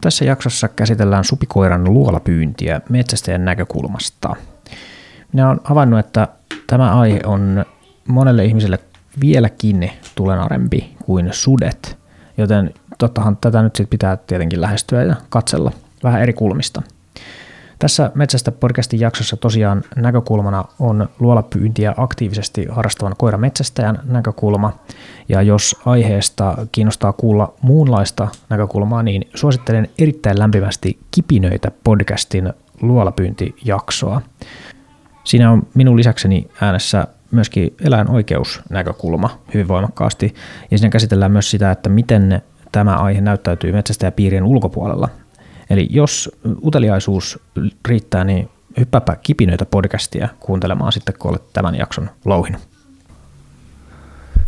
Tässä jaksossa käsitellään supikoiran luolapyyntiä metsästäjän näkökulmasta. Minä olen havainnut, että tämä aihe on monelle ihmiselle vieläkin tulenarempi kuin sudet, joten tottahan tätä nyt sit pitää tietenkin lähestyä ja katsella vähän eri kulmista. Tässä Metsästä podcastin jaksossa tosiaan näkökulmana on luolapyyntiä aktiivisesti harrastavan koirametsästäjän näkökulma. Ja jos aiheesta kiinnostaa kuulla muunlaista näkökulmaa, niin suosittelen erittäin lämpimästi Kipinöitä podcastin luolapyyntijaksoa. Siinä on minun lisäkseni äänessä myöskin eläinoikeusnäkökulma hyvin voimakkaasti. Ja siinä käsitellään myös sitä, että miten tämä aihe näyttäytyy metsästäjäpiirien ulkopuolella. Eli jos uteliaisuus riittää, niin hyppääpä kipinöitä podcastia kuuntelemaan sitten, kun olet tämän jakson louhinut.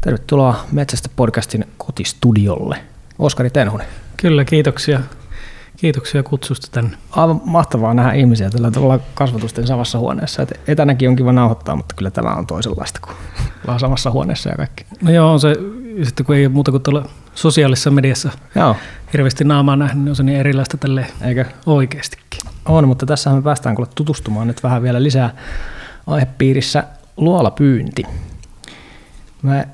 Tervetuloa Metsästä podcastin kotistudiolle. Oskari Tenhunen. Kyllä, kiitoksia. Kiitoksia kutsusta tänne. Aivan mahtavaa nähdä ihmisiä tällä tavalla kasvatusten samassa huoneessa. Et etänäkin on kiva nauhoittaa, mutta kyllä tämä on toisenlaista kuin ollaan samassa huoneessa ja kaikki. No joo, on se, sitten kun ei ole muuta kuin tuolla sosiaalisessa mediassa Joo, hirveästi naamaa nähnyt, niin on se niin erilaista tälle eikö? oikeastikin. On, mutta tässä me päästään kuule tutustumaan nyt vähän vielä lisää aihepiirissä luolapyynti. Mä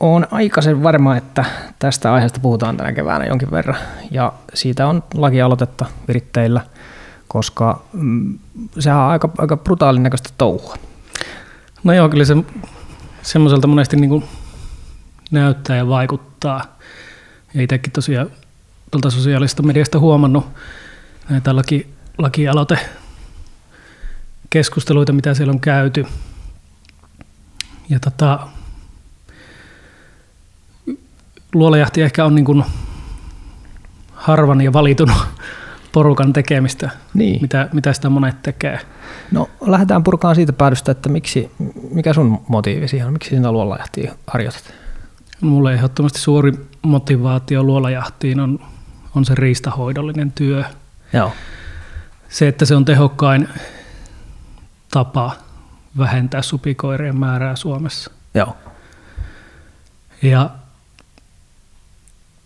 oon aikaisen varma, että tästä aiheesta puhutaan tänä keväänä jonkin verran. Ja siitä on lakialoitetta viritteillä, koska mm, sehän on aika, aika brutaalin näköistä touhua. No joo, kyllä se semmoiselta monesti niin kuin näyttää ja vaikuttaa. Ja itsekin tosiaan tuolta sosiaalista mediasta huomannut näitä laki, lakialoite keskusteluita, mitä siellä on käyty. Ja tota, luolajahti ehkä on niin kuin harvan ja valitun porukan tekemistä, Niin. mitä, mitä sitä monet tekee. No lähdetään purkaan siitä päädystä, että miksi, mikä sun motiivi siihen on, miksi sinä luolajahtia harjoitat? Mulle ehdottomasti suuri motivaatio luolajahtiin on, on se riistahoidollinen työ. Joo. Se, että se on tehokkain tapa vähentää supikoirien määrää Suomessa. Joo. Ja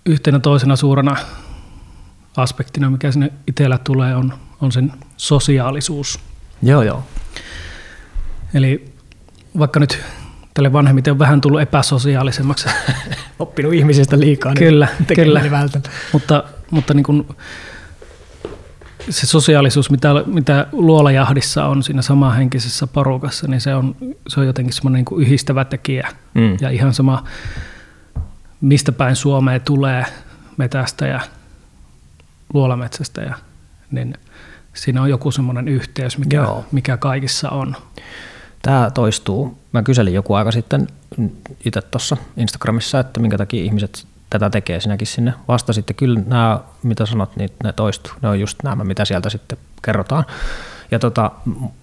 yhtenä toisena suurena aspektina, mikä sinne itsellä tulee, on, on sen sosiaalisuus. Joo, joo. Eli vaikka nyt tälle vanhemmiten on vähän tullut epäsosiaalisemmaksi, Oppinut ihmisistä liikaa. Kyllä, tekee kyllä. mieli vältellä. mutta, mutta niin kuin se sosiaalisuus, mitä, mitä luolajahdissa on siinä samanhenkisessä porukassa, niin se on, se on jotenkin semmoinen niin kuin yhdistävä tekijä. Mm. Ja ihan sama, mistä päin Suomeen tulee metästäjä, luolametsästäjä, niin siinä on joku semmoinen yhteys, mikä, Joo. mikä kaikissa on. Tämä toistuu. Mä kyselin joku aika sitten itse tuossa Instagramissa, että minkä takia ihmiset tätä tekee. Sinäkin sinne vastasit. Ja kyllä nämä, mitä sanot, niin ne toistuu. Ne on just nämä, mitä sieltä sitten kerrotaan. Ja tota,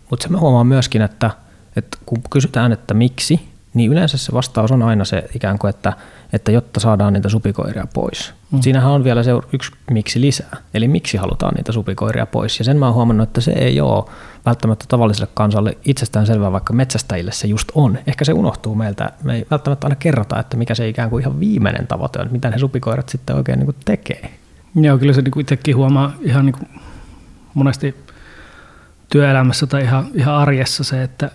mutta se mä huomaan myöskin, että, että kun kysytään, että miksi, niin yleensä se vastaus on aina se ikään kuin, että, että jotta saadaan niitä supikoiria pois. Mm. Siinähän on vielä se yksi miksi lisää, eli miksi halutaan niitä supikoiria pois. Ja sen mä oon huomannut, että se ei ole välttämättä tavalliselle kansalle itsestään selvää, vaikka metsästäjille se just on. Ehkä se unohtuu meiltä. Me ei välttämättä aina kerrota, että mikä se ikään kuin ihan viimeinen tavoite on, että mitä ne supikoirat sitten oikein niin kuin tekee. Joo, kyllä se niin kuin itsekin huomaa ihan niin kuin monesti työelämässä tai ihan, ihan arjessa se, että,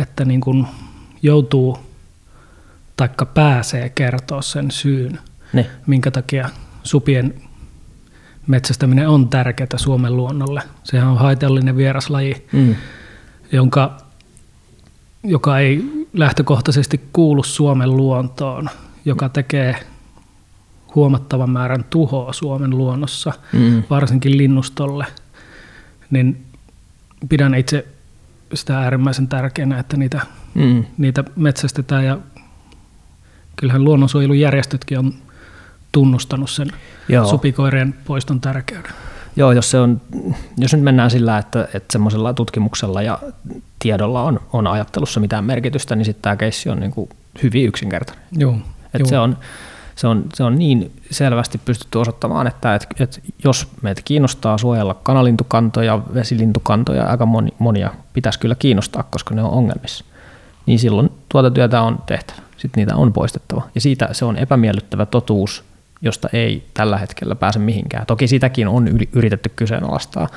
että niin kuin joutuu taikka pääsee kertoa sen syyn, Niin. minkä takia supien metsästäminen on tärkeää Suomen luonnolle. Sehän on haitallinen vieraslaji, Mm. jonka, joka ei lähtökohtaisesti kuulu Suomen luontoon, joka tekee huomattavan määrän tuhoa Suomen luonnossa, Mm. varsinkin linnustolle, niin pidän itse sitä äärimmäisen tärkeänä, että niitä, Mm. niitä metsästetään ja kyllähän luonnonsuojelujärjestötkin on tunnustanut sen Joo. supikoirien poiston tärkeyden. Joo, jos, se on, jos nyt mennään sillä, että, että semmoisella tutkimuksella ja tiedolla on, on ajattelussa mitään merkitystä, niin sitten tämä keissi on niin kuin hyvin yksinkertainen. Joo, Et se, on, se, on, se on niin selvästi pystytty osoittamaan, että et, et jos meitä kiinnostaa suojella kanalintukantoja, vesilintukantoja, aika moni, monia pitäisi kyllä kiinnostaa, koska ne on ongelmissa, niin silloin tuota työtä on tehtävä. Sitten niitä on poistettava. Ja siitä se on epämiellyttävä totuus, josta ei tällä hetkellä pääse mihinkään. Toki sitäkin on yritetty kyseenalaistaa.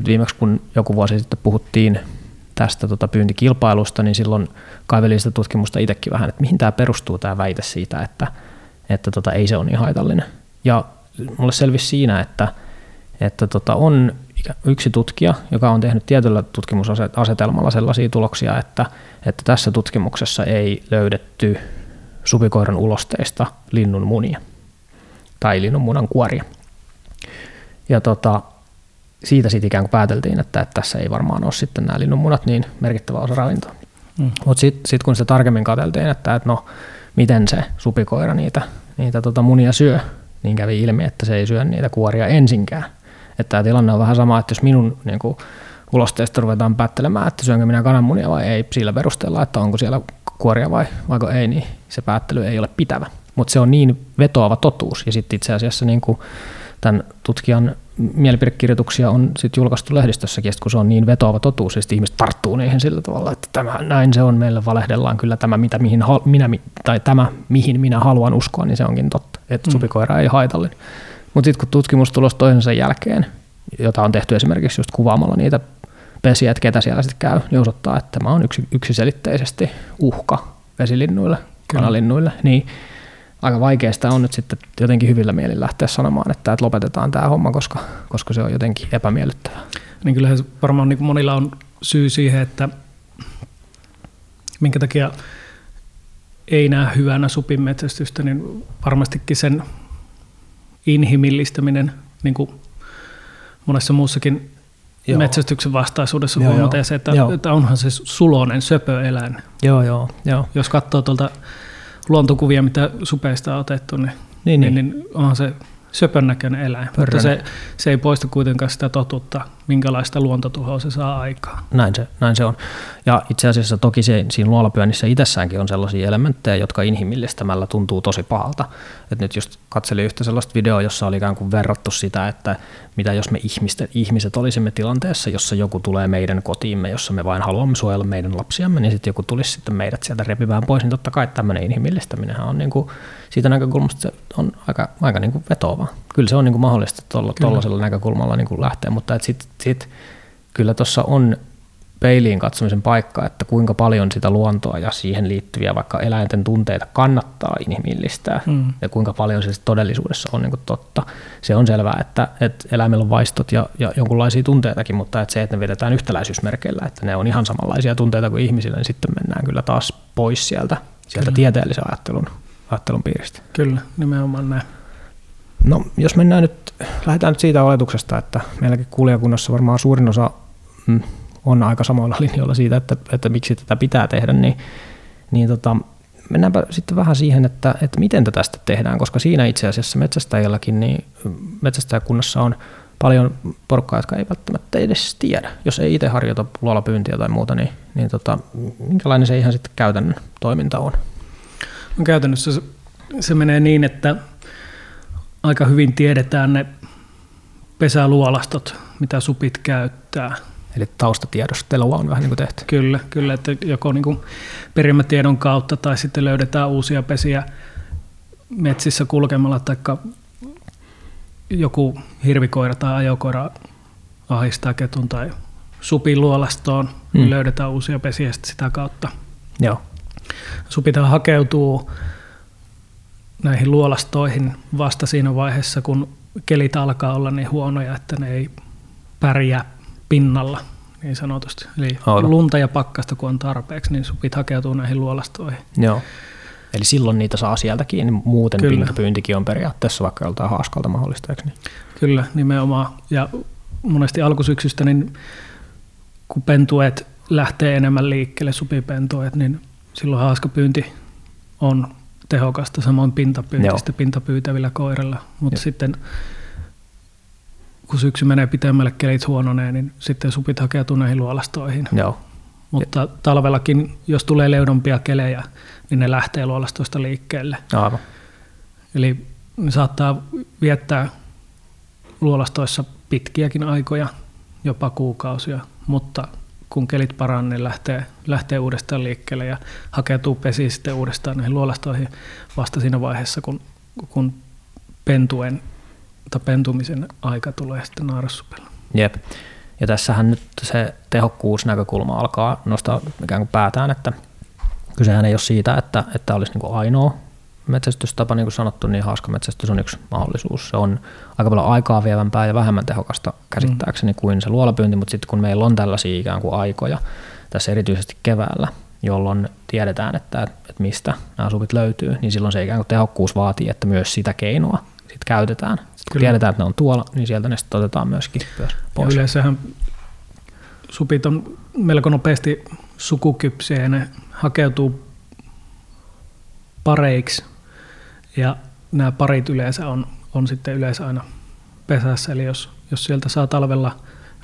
Et viimeksi kun joku vuosi sitten puhuttiin tästä tota pyyntikilpailusta, niin silloin kaivelin sitä tutkimusta itsekin vähän, että mihin tämä perustuu tämä väite siitä, että, että tota, ei se ole niin haitallinen. Ja mulle selvisi siinä, että, että tota, on yksi tutkija, joka on tehnyt tietyllä tutkimusasetelmalla sellaisia tuloksia, että, että tässä tutkimuksessa ei löydetty supikoiran ulosteista linnun munia tai linnun munan kuoria. Ja tota, siitä sitten ikään kuin pääteltiin, että, että tässä ei varmaan ole sitten nämä linnunmunat niin merkittävä osa ravintoa. Mm. Mutta sitten sit kun se tarkemmin katseltiin, että, että no, miten se supikoira niitä, niitä tota munia syö, niin kävi ilmi, että se ei syö niitä kuoria ensinkään. Että tämä tilanne on vähän sama, että jos minun niin kuin, ulosteesta ruvetaan päättelemään, että syönkö minä kananmunia vai ei, sillä perusteella, että onko siellä kuoria vai vaiko ei, niin se päättely ei ole pitävä. Mutta se on niin vetoava totuus. Ja sitten itse asiassa niin kuin tämän tutkijan mielipidekirjoituksia on sit julkaistu lehdistössäkin, kun se on niin vetoava totuus, ja ihmiset tarttuu niihin sillä tavalla, että tämä, näin se on, meille valehdellaan kyllä tämä, mitä, mihin, minä, tai tämä, mihin minä haluan uskoa, niin se onkin totta, että mm. supikoira ei haitallinen. Mutta sitten kun tutkimustulos toisensa jälkeen, jota on tehty esimerkiksi just kuvaamalla niitä pesiä, että ketä siellä sitten käy, niin osoittaa, että tämä on yksi, yksiselitteisesti uhka vesilinnuille, kanalinnuille, niin aika vaikeasta on nyt sitten jotenkin hyvillä mielin lähteä sanomaan, että, että lopetetaan tämä homma, koska, koska se on jotenkin epämiellyttävää. Niin kyllähän varmaan niin monilla on syy siihen, että minkä takia ei näe hyvänä supinmetsästystä, niin varmastikin sen inhimillistäminen niin kuin monessa muussakin joo. metsästyksen vastaisuudessa huomataan se, että, että onhan se sulonen söpöeläin. Joo, joo, joo. Jos katsoo tuolta luontokuvia, mitä supeista on otettu, niin, niin, niin. niin onhan se söpön näköinen eläin. Pörrönen. Mutta se, se ei poista kuitenkaan sitä totuutta, minkälaista luontotuhoa se saa aikaa. Näin se, näin se on. Ja itse asiassa toki se, siinä luolapyönnissä itsessäänkin on sellaisia elementtejä, jotka inhimillistämällä tuntuu tosi pahalta. Et nyt just katselin yhtä sellaista videoa, jossa oli ikään kuin verrattu sitä, että mitä jos me ihmiset, ihmiset olisimme tilanteessa, jossa joku tulee meidän kotiimme, jossa me vain haluamme suojella meidän lapsiamme, niin sitten joku tulisi sitten meidät sieltä repivään pois, niin totta kai tämmöinen inhimillistäminen on niin kuin, siitä näkökulmasta se on aika, aika niin kuin vetoava. Kyllä se on niin kuin mahdollista tuollaisella näkökulmalla niin kuin lähteä, mutta sitten sit, kyllä tuossa on peiliin katsomisen paikka, että kuinka paljon sitä luontoa ja siihen liittyviä vaikka eläinten tunteita kannattaa inhimillistää mm. ja kuinka paljon se todellisuudessa on niin kuin totta. Se on selvää, että, että eläimillä on vaistot ja, ja jonkunlaisia tunteitakin, mutta että se, että ne vedetään yhtäläisyysmerkeillä, että ne on ihan samanlaisia tunteita kuin ihmisillä, niin sitten mennään kyllä taas pois sieltä, sieltä tieteellisen ajattelun, ajattelun piiristä. Kyllä, nimenomaan näin. No, jos mennään nyt, lähdetään nyt siitä oletuksesta, että meilläkin kuulijakunnassa varmaan suurin osa mm, on aika samoilla linjoilla siitä, että, että miksi tätä pitää tehdä, niin, niin tota, mennäänpä sitten vähän siihen, että, että miten tätä sitten tehdään, koska siinä itse asiassa metsästäjälläkin, niin metsästäjäkunnassa on paljon porukkaa, jotka ei välttämättä edes tiedä. Jos ei itse harjoita luolapyyntiä tai muuta, niin, niin tota, minkälainen se ihan sitten käytännön toiminta on? No käytännössä se, se menee niin, että aika hyvin tiedetään ne pesäluolastot, mitä supit käyttää – Eli taustatiedostelua on vähän niin kuin tehty. Kyllä, kyllä että joko niin kuin perimätiedon kautta tai sitten löydetään uusia pesiä metsissä kulkemalla, tai joku hirvikoira tai ajokoira ahistaa ketun tai supin luolastoon, niin niin löydetään uusia pesiä sitä kautta. Joo. Supita hakeutuu näihin luolastoihin vasta siinä vaiheessa, kun kelit alkaa olla niin huonoja, että ne ei pärjää pinnalla niin sanotusti. Eli Aivan. lunta ja pakkasta kun on tarpeeksi, niin supit hakeutuu näihin luolastoihin. Joo. Eli silloin niitä saa sieltäkin, niin muuten Kyllä. pintapyyntikin on periaatteessa vaikka joltain haaskalta mahdollista, eikö niin? Kyllä, nimenomaan. Ja monesti alkusyksystä, niin kun pentueet lähtee enemmän liikkeelle, supipentueet, niin silloin haaskapyynti on tehokasta, samoin pintapyyntistä pintapyytävillä koirilla. Mutta sitten kun syksy menee pitemmälle, kelit huononee, niin sitten supit hakeutuu näihin luolastoihin. Joo. Mutta ja. talvellakin, jos tulee leudompia kelejä, niin ne lähtee luolastoista liikkeelle. Aivan. Eli ne saattaa viettää luolastoissa pitkiäkin aikoja, jopa kuukausia, mutta kun kelit paranee, niin lähtee, lähtee uudestaan liikkeelle ja hakeutuu pesi sitten uudestaan näihin luolastoihin vasta siinä vaiheessa, kun, kun pentuen tai pentumisen aika tulee sitten naarassupilla. Jep. Ja tässähän nyt se tehokkuusnäkökulma alkaa nostaa ikään kuin päätään, että kysehän ei ole siitä, että, että olisi niin ainoa metsästystapa, niin kuin sanottu, niin haaskametsästys on yksi mahdollisuus. Se on aika paljon aikaa vievämpää ja vähemmän tehokasta käsittääkseni kuin se luolapyynti, mutta sitten kun meillä on tällaisia ikään kuin aikoja, tässä erityisesti keväällä, jolloin tiedetään, että, että mistä nämä supit löytyy, niin silloin se ikään kuin tehokkuus vaatii, että myös sitä keinoa sit käytetään. Sitten kun Kyllä. tiedetään, että ne on tuolla, niin sieltä ne sitten otetaan myöskin pois. Ja yleensähän supit on melko nopeasti sukukypsiä ja ne hakeutuu pareiksi ja nämä parit yleensä on, on sitten yleensä aina pesässä, eli jos, jos sieltä saa talvella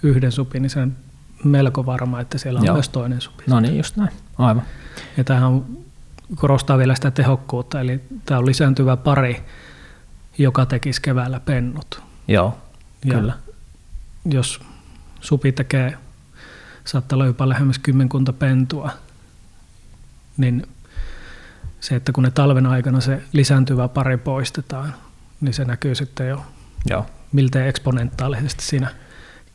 yhden supin, niin se on melko varma, että siellä on Joo. myös toinen supi. No niin, just näin. Aivan. Ja tämähän korostaa vielä sitä tehokkuutta, eli tämä on lisääntyvä pari, joka tekisi keväällä pennut. Joo, ja kyllä. Jos supi tekee, saattaa olla jopa lähemmäs kymmenkunta pentua, niin se, että kun ne talven aikana se lisääntyvä pari poistetaan, niin se näkyy sitten jo Joo. miltei eksponentaalisesti siinä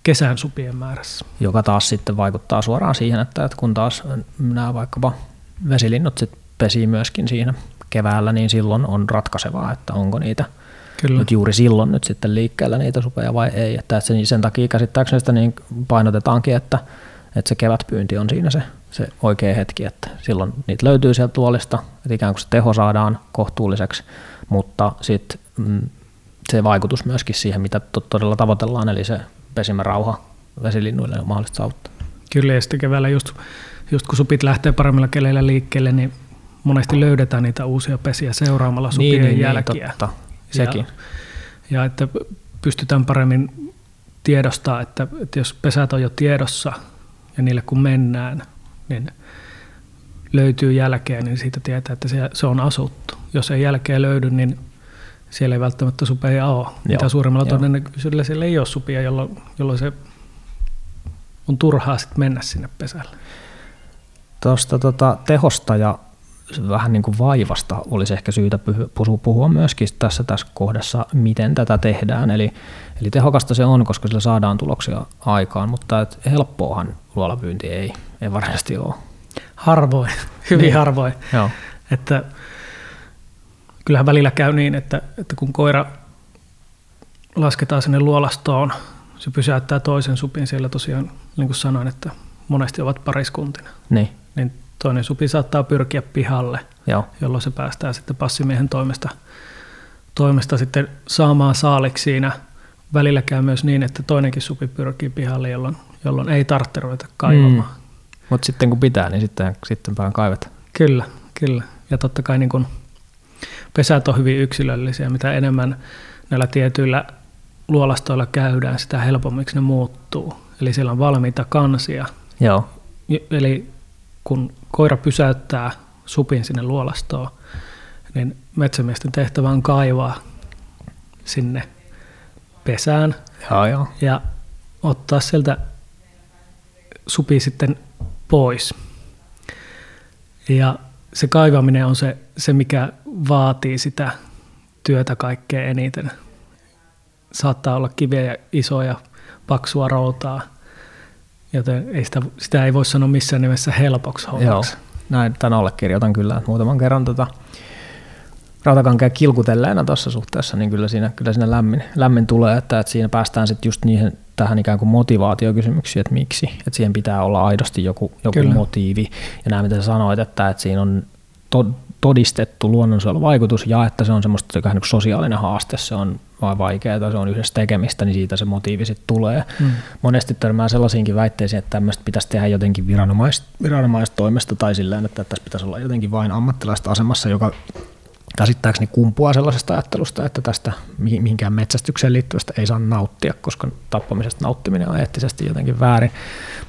kesän supien määrässä. Joka taas sitten vaikuttaa suoraan siihen, että, että kun taas nämä vaikkapa vesilinnut sit pesii myöskin siinä keväällä, niin silloin on ratkaisevaa, että onko niitä Kyllä. nyt juuri silloin nyt sitten liikkeellä niitä supeja vai ei. Että sen, sen takia käsittääkseni sitä niin painotetaankin, että, että se kevätpyynti on siinä se, se oikea hetki, että silloin niitä löytyy sieltä tuolista, että ikään kuin se teho saadaan kohtuulliseksi, mutta sitten mm, se vaikutus myöskin siihen, mitä todella tavoitellaan, eli se pesimärauha vesilinnuille on mahdollista saavuttaa. Kyllä, ja sitten keväällä just, just kun supit lähtee paremmilla keleillä liikkeelle, niin monesti löydetään niitä uusia pesiä seuraamalla supien niin, niin, niin jälkiä. Niin, totta. Sekin. Ja, ja että pystytään paremmin tiedostaa, että, että jos pesät on jo tiedossa ja niille kun mennään, niin löytyy jälkeä, niin siitä tietää, että se, se on asuttu. Jos ei jälkeä löydy, niin siellä ei välttämättä supeja ole. Joo. Mitä suuremmalla Joo. todennäköisyydellä siellä ei ole supia, jolloin, jolloin se on turhaa sitten mennä sinne pesälle. Tuosta tota, tehosta ja vähän niin kuin vaivasta olisi ehkä syytä puhua myöskin tässä, tässä kohdassa, miten tätä tehdään. Eli, eli tehokasta se on, koska sillä saadaan tuloksia aikaan, mutta et helppoahan luolapyynti ei, ei varsinaisesti ole. Harvoin, hyvin niin. harvoin. Joo. Että kyllähän välillä käy niin, että, että kun koira lasketaan sinne luolastoon, se pysäyttää toisen supin siellä tosiaan, niin kuin sanoin, että monesti ovat pariskuntina. Niin. Niin toinen supi saattaa pyrkiä pihalle, Joo. jolloin se päästään sitten passimiehen toimesta, toimesta sitten saamaan saaliksi siinä. Välillä käy myös niin, että toinenkin supi pyrkii pihalle, jolloin, jolloin ei tarvitse ruveta kaivamaan. Mm. Mutta sitten kun pitää, niin sitten, sitten vaan kaivetaan. Kyllä, kyllä. Ja totta kai niin kun pesät on hyvin yksilöllisiä. Mitä enemmän näillä tietyillä luolastoilla käydään, sitä helpommiksi ne muuttuu. Eli siellä on valmiita kansia. Joo. Eli kun koira pysäyttää supin sinne luolastoon, niin metsämiesten tehtävä on kaivaa sinne pesään joo, joo. ja ottaa sieltä supi sitten pois. Ja se kaivaminen on se, se, mikä vaatii sitä työtä kaikkein eniten. Saattaa olla kiviä ja isoja, paksua routaa, joten ei sitä, sitä ei voi sanoa missään nimessä helpoksi hommaksi. Joo, näin tämän allekirjoitan kyllä. Muutaman kerran tota, rautakankeen kilkutelleena tuossa suhteessa, niin kyllä siinä, kyllä siinä lämmin, lämmin tulee, että, että siinä päästään sitten just niihin tähän ikään kuin motivaatiokysymyksiin, että miksi, että siihen pitää olla aidosti joku, joku motiivi. Ja nämä, mitä sä sanoit, että, että siinä on to, todistettu luonnonsuojeluvaikutus ja että se on semmoista niin sosiaalinen haaste, se on vai vaikeaa, se on yhdessä tekemistä, niin siitä se motiivi sitten tulee. Mm. Monesti törmää sellaisiinkin väitteisiin, että tämmöistä pitäisi tehdä jotenkin viranomais, viranomaistoimesta tai sillä että tässä pitäisi olla jotenkin vain ammattilaista asemassa, joka käsittääkseni kumpuaa sellaisesta ajattelusta, että tästä mihinkään metsästykseen liittyvästä ei saa nauttia, koska tappamisesta nauttiminen on eettisesti jotenkin väärin.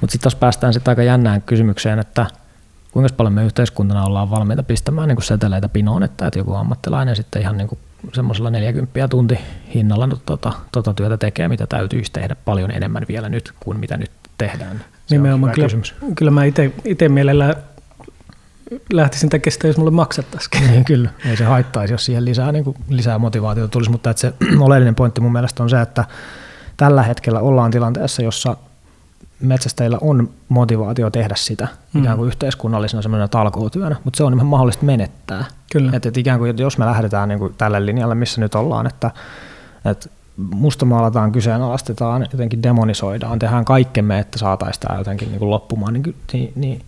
Mutta sitten taas päästään sitten aika jännään kysymykseen, että kuinka paljon me yhteiskuntana ollaan valmiita pistämään niin kuin seteleitä pinoon, että, että joku ammattilainen sitten ihan niin kuin semmoisella 40 tunti hinnalla tota, tota työtä tekee, mitä täytyisi tehdä paljon enemmän vielä nyt kuin mitä nyt tehdään. Se Nimenomaan, kyllä, kyllä mä itse mielellään lähtisin tekemään sitä, jos mulle maksettaisiin. Niin, kyllä, ei se haittaisi, jos siihen lisää, niin kuin, lisää motivaatiota tulisi, mutta että se oleellinen pointti mun mielestä on se, että tällä hetkellä ollaan tilanteessa, jossa metsästäjillä on motivaatio tehdä sitä mm. ikään kuin yhteiskunnallisena semmoisena talkootyönä, mutta se on ihan mahdollista menettää. Kyllä. Että, että ikään kuin, jos me lähdetään niin kuin tälle linjalle, missä nyt ollaan, että, että mustamaalataan, kyseenalaistetaan, jotenkin demonisoidaan, tehdään kaikkemme, että saataisiin tämä jotenkin niin kuin loppumaan, niin, niin, niin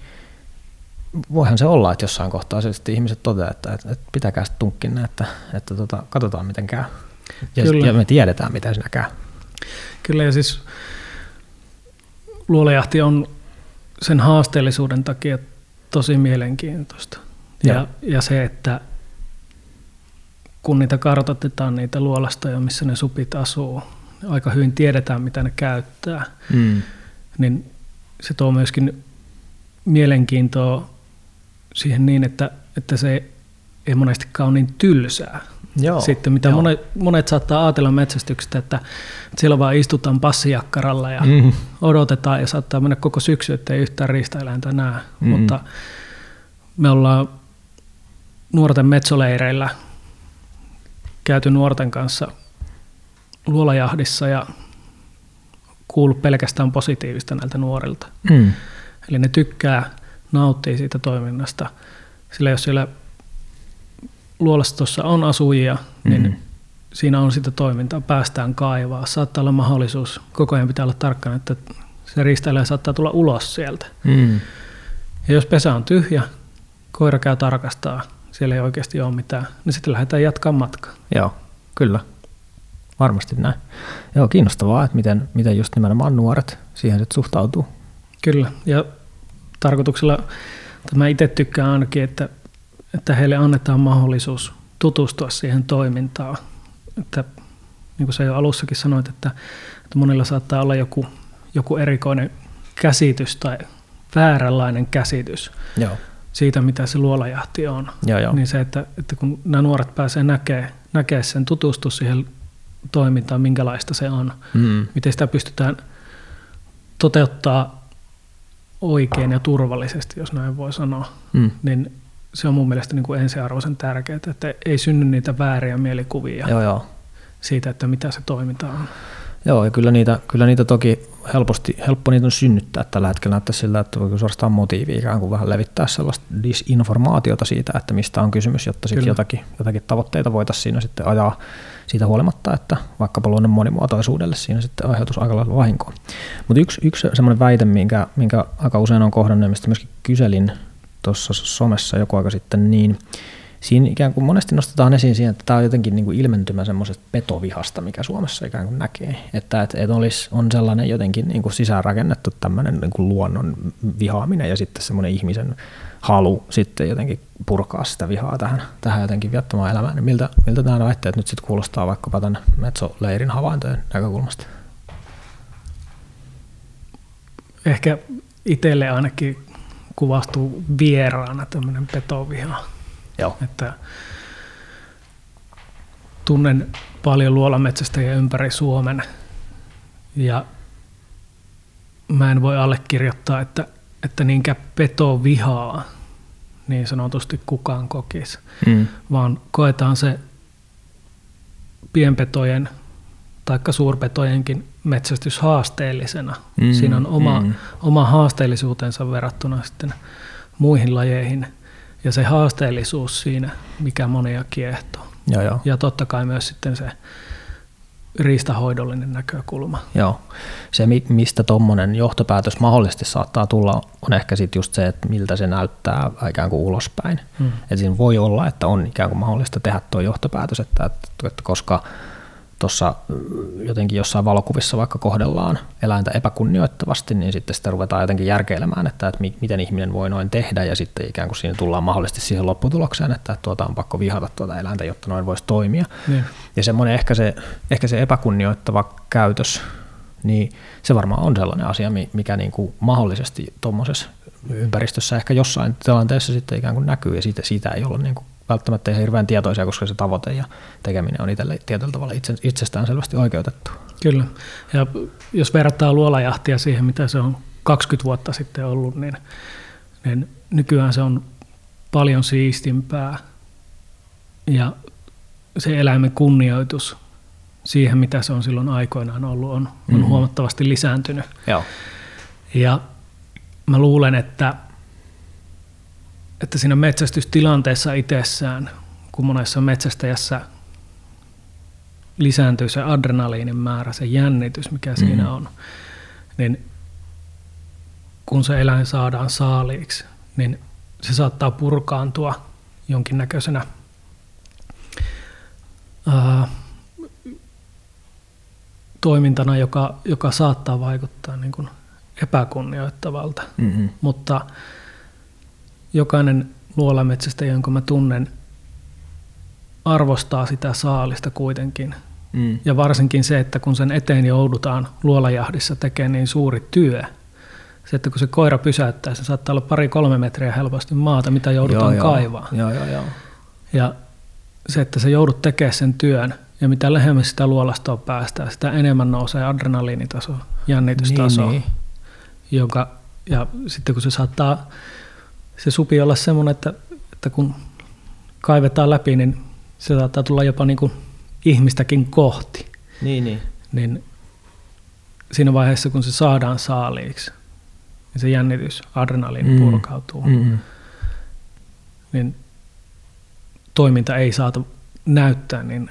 voihan se olla, että jossain kohtaa sitten ihmiset toteaa, että, että, että pitäkää sitten tunkkinne, että, että tota, katsotaan miten käy. Ja, Kyllä. ja me tiedetään, miten siinä käy. Kyllä, ja siis luolajahti on sen haasteellisuuden takia tosi mielenkiintoista. Ja, ja se, että kun niitä kartoitetaan niitä luolastoja, missä ne supit asuu, aika hyvin tiedetään, mitä ne käyttää, mm. niin se tuo myöskin mielenkiintoa siihen niin, että, että se ei monestikaan ole niin tylsää. Joo, Sitten mitä joo. Monet, monet saattaa ajatella metsästyksestä, että, siellä vaan istutaan passijakkaralla ja mm. odotetaan ja saattaa mennä koko syksy, ettei yhtään riistaeläintä näe. Mm. Mutta me ollaan nuorten metsoleireillä käyty nuorten kanssa luolajahdissa ja kuullut pelkästään positiivista näiltä nuorilta. Mm. Eli ne tykkää, nauttii siitä toiminnasta. Sillä jos siellä luolastossa on asujia, niin mm-hmm. siinä on sitä toimintaa, päästään kaivaa. Saattaa olla mahdollisuus, koko ajan pitää olla tarkkana, että se riistäilijä saattaa tulla ulos sieltä. Mm. Ja jos pesä on tyhjä, koira käy tarkastaa, siellä ei oikeasti ole mitään, niin sitten lähdetään jatkaa matkaa. Joo, kyllä. Varmasti näin. Joo, kiinnostavaa, että miten, miten just nimenomaan nuoret siihen sitten suhtautuu. Kyllä, ja tarkoituksella, mä itse tykkään ainakin, että että heille annetaan mahdollisuus tutustua siihen toimintaan. Että, niin kuin sä jo alussakin sanoit, että, että monilla saattaa olla joku, joku erikoinen käsitys tai vääränlainen käsitys Joo. siitä, mitä se luolajahti on. Joo, jo. Niin se, että, että kun nämä nuoret pääsee näkemään, näkee sen, tutustua siihen toimintaan, minkälaista se on, mm. miten sitä pystytään toteuttaa oikein ja turvallisesti, jos näin voi sanoa, mm. niin se on mun mielestä niin kuin ensiarvoisen tärkeää, että ei synny niitä vääriä mielikuvia joo, joo. siitä, että mitä se toiminta on. Joo, ja kyllä niitä, kyllä niitä toki helposti, helppo niitä on synnyttää tällä hetkellä. Näyttää sillä, että voi suorastaan motiivi ikään kuin vähän levittää sellaista disinformaatiota siitä, että mistä on kysymys, jotta sitten jotakin, jotakin tavoitteita voitaisiin siinä sitten ajaa siitä huolimatta, että vaikkapa luonnon monimuotoisuudelle siinä sitten aiheutus aika lailla vahinkoa. Mutta yksi, yksi semmoinen väite, minkä, minkä aika usein on kohdannut, mistä myöskin kyselin tuossa somessa joku aika sitten, niin siinä ikään kuin monesti nostetaan esiin siihen, että tämä on jotenkin niin kuin ilmentymä semmoisesta petovihasta, mikä Suomessa ikään kuin näkee. Että, että, että olisi, on sellainen jotenkin niin kuin sisäänrakennettu tämmöinen niin kuin luonnon vihaaminen ja sitten semmoinen ihmisen halu sitten jotenkin purkaa sitä vihaa tähän, tähän jotenkin viettämään elämään. Niin miltä, miltä nämä väitteet nyt sitten kuulostaa vaikkapa tämän Metso-leirin havaintojen näkökulmasta? Ehkä itselle ainakin kuvastuu vieraana tämmöinen petoviha. Joo. Että tunnen paljon luolametsästäjiä ympäri Suomen ja mä en voi allekirjoittaa, että, että niinkä petovihaa niin sanotusti kukaan kokisi, mm. vaan koetaan se pienpetojen tai suurpetojenkin metsästys haasteellisena. Mm, Siinä on oma, mm. oma haasteellisuutensa verrattuna sitten muihin lajeihin ja se haasteellisuus siinä, mikä monia kiehtoo. Joo, joo. Ja totta kai myös sitten se riistahoidollinen näkökulma. Joo. Se, mistä tuommoinen johtopäätös mahdollisesti saattaa tulla, on ehkä sitten just se, että miltä se näyttää ikään kuin ulospäin. Mm. Et siinä voi olla, että on ikään kuin mahdollista tehdä tuo johtopäätös, että, että koska tuossa jotenkin jossain valokuvissa vaikka kohdellaan eläintä epäkunnioittavasti, niin sitten sitä ruvetaan jotenkin järkeilemään, että, että miten ihminen voi noin tehdä, ja sitten ikään kuin siinä tullaan mahdollisesti siihen lopputulokseen, että tuota on pakko vihata tuota eläintä, jotta noin voisi toimia. Niin. Ja semmoinen ehkä se, ehkä se epäkunnioittava käytös, niin se varmaan on sellainen asia, mikä niin kuin mahdollisesti tuommoisessa ympäristössä ehkä jossain tilanteessa sitten ikään kuin näkyy, ja siitä, siitä ei ole niin kuin välttämättä ihan hirveän tietoisia, koska se tavoite ja tekeminen on itselle tietyllä tavalla itse, itsestään selvästi oikeutettu. Kyllä. Ja jos verrataan luolajahtia siihen, mitä se on 20 vuotta sitten ollut, niin, niin nykyään se on paljon siistimpää ja se eläimen kunnioitus siihen, mitä se on silloin aikoinaan ollut, on, on mm-hmm. huomattavasti lisääntynyt. Joo. Ja mä luulen, että, että siinä metsästystilanteessa itsessään, kun monessa metsästäjässä lisääntyy se adrenaliinin määrä, se jännitys, mikä mm-hmm. siinä on, niin kun se eläin saadaan saaliiksi, niin se saattaa purkaantua jonkinnäköisenä ää, toimintana, joka, joka saattaa vaikuttaa niin kuin epäkunnioittavalta. Mm-hmm. Mutta jokainen luolametsästä, jonka mä tunnen, arvostaa sitä saalista kuitenkin. Mm. Ja varsinkin se, että kun sen eteen joudutaan luolajahdissa tekemään niin suuri työ, se, että kun se koira pysäyttää, se saattaa olla pari-kolme metriä helposti maata, mitä joudutaan joo, kaivaa. Joo, joo, joo. Ja se, että sä joudut tekemään sen työn, ja mitä lähemmäs sitä luolastoa päästään, sitä enemmän nousee adrenaliinitaso, jännitystaso, niin, niin. Joka, ja sitten kun se saattaa, se supi olla semmoinen, että, että kun kaivetaan läpi, niin se saattaa tulla jopa niin kuin ihmistäkin kohti. Niin, niin. niin siinä vaiheessa, kun se saadaan saaliiksi, niin se jännitys, adrenaliini mm. purkautuu. Mm-hmm. Niin toiminta ei saata näyttää niin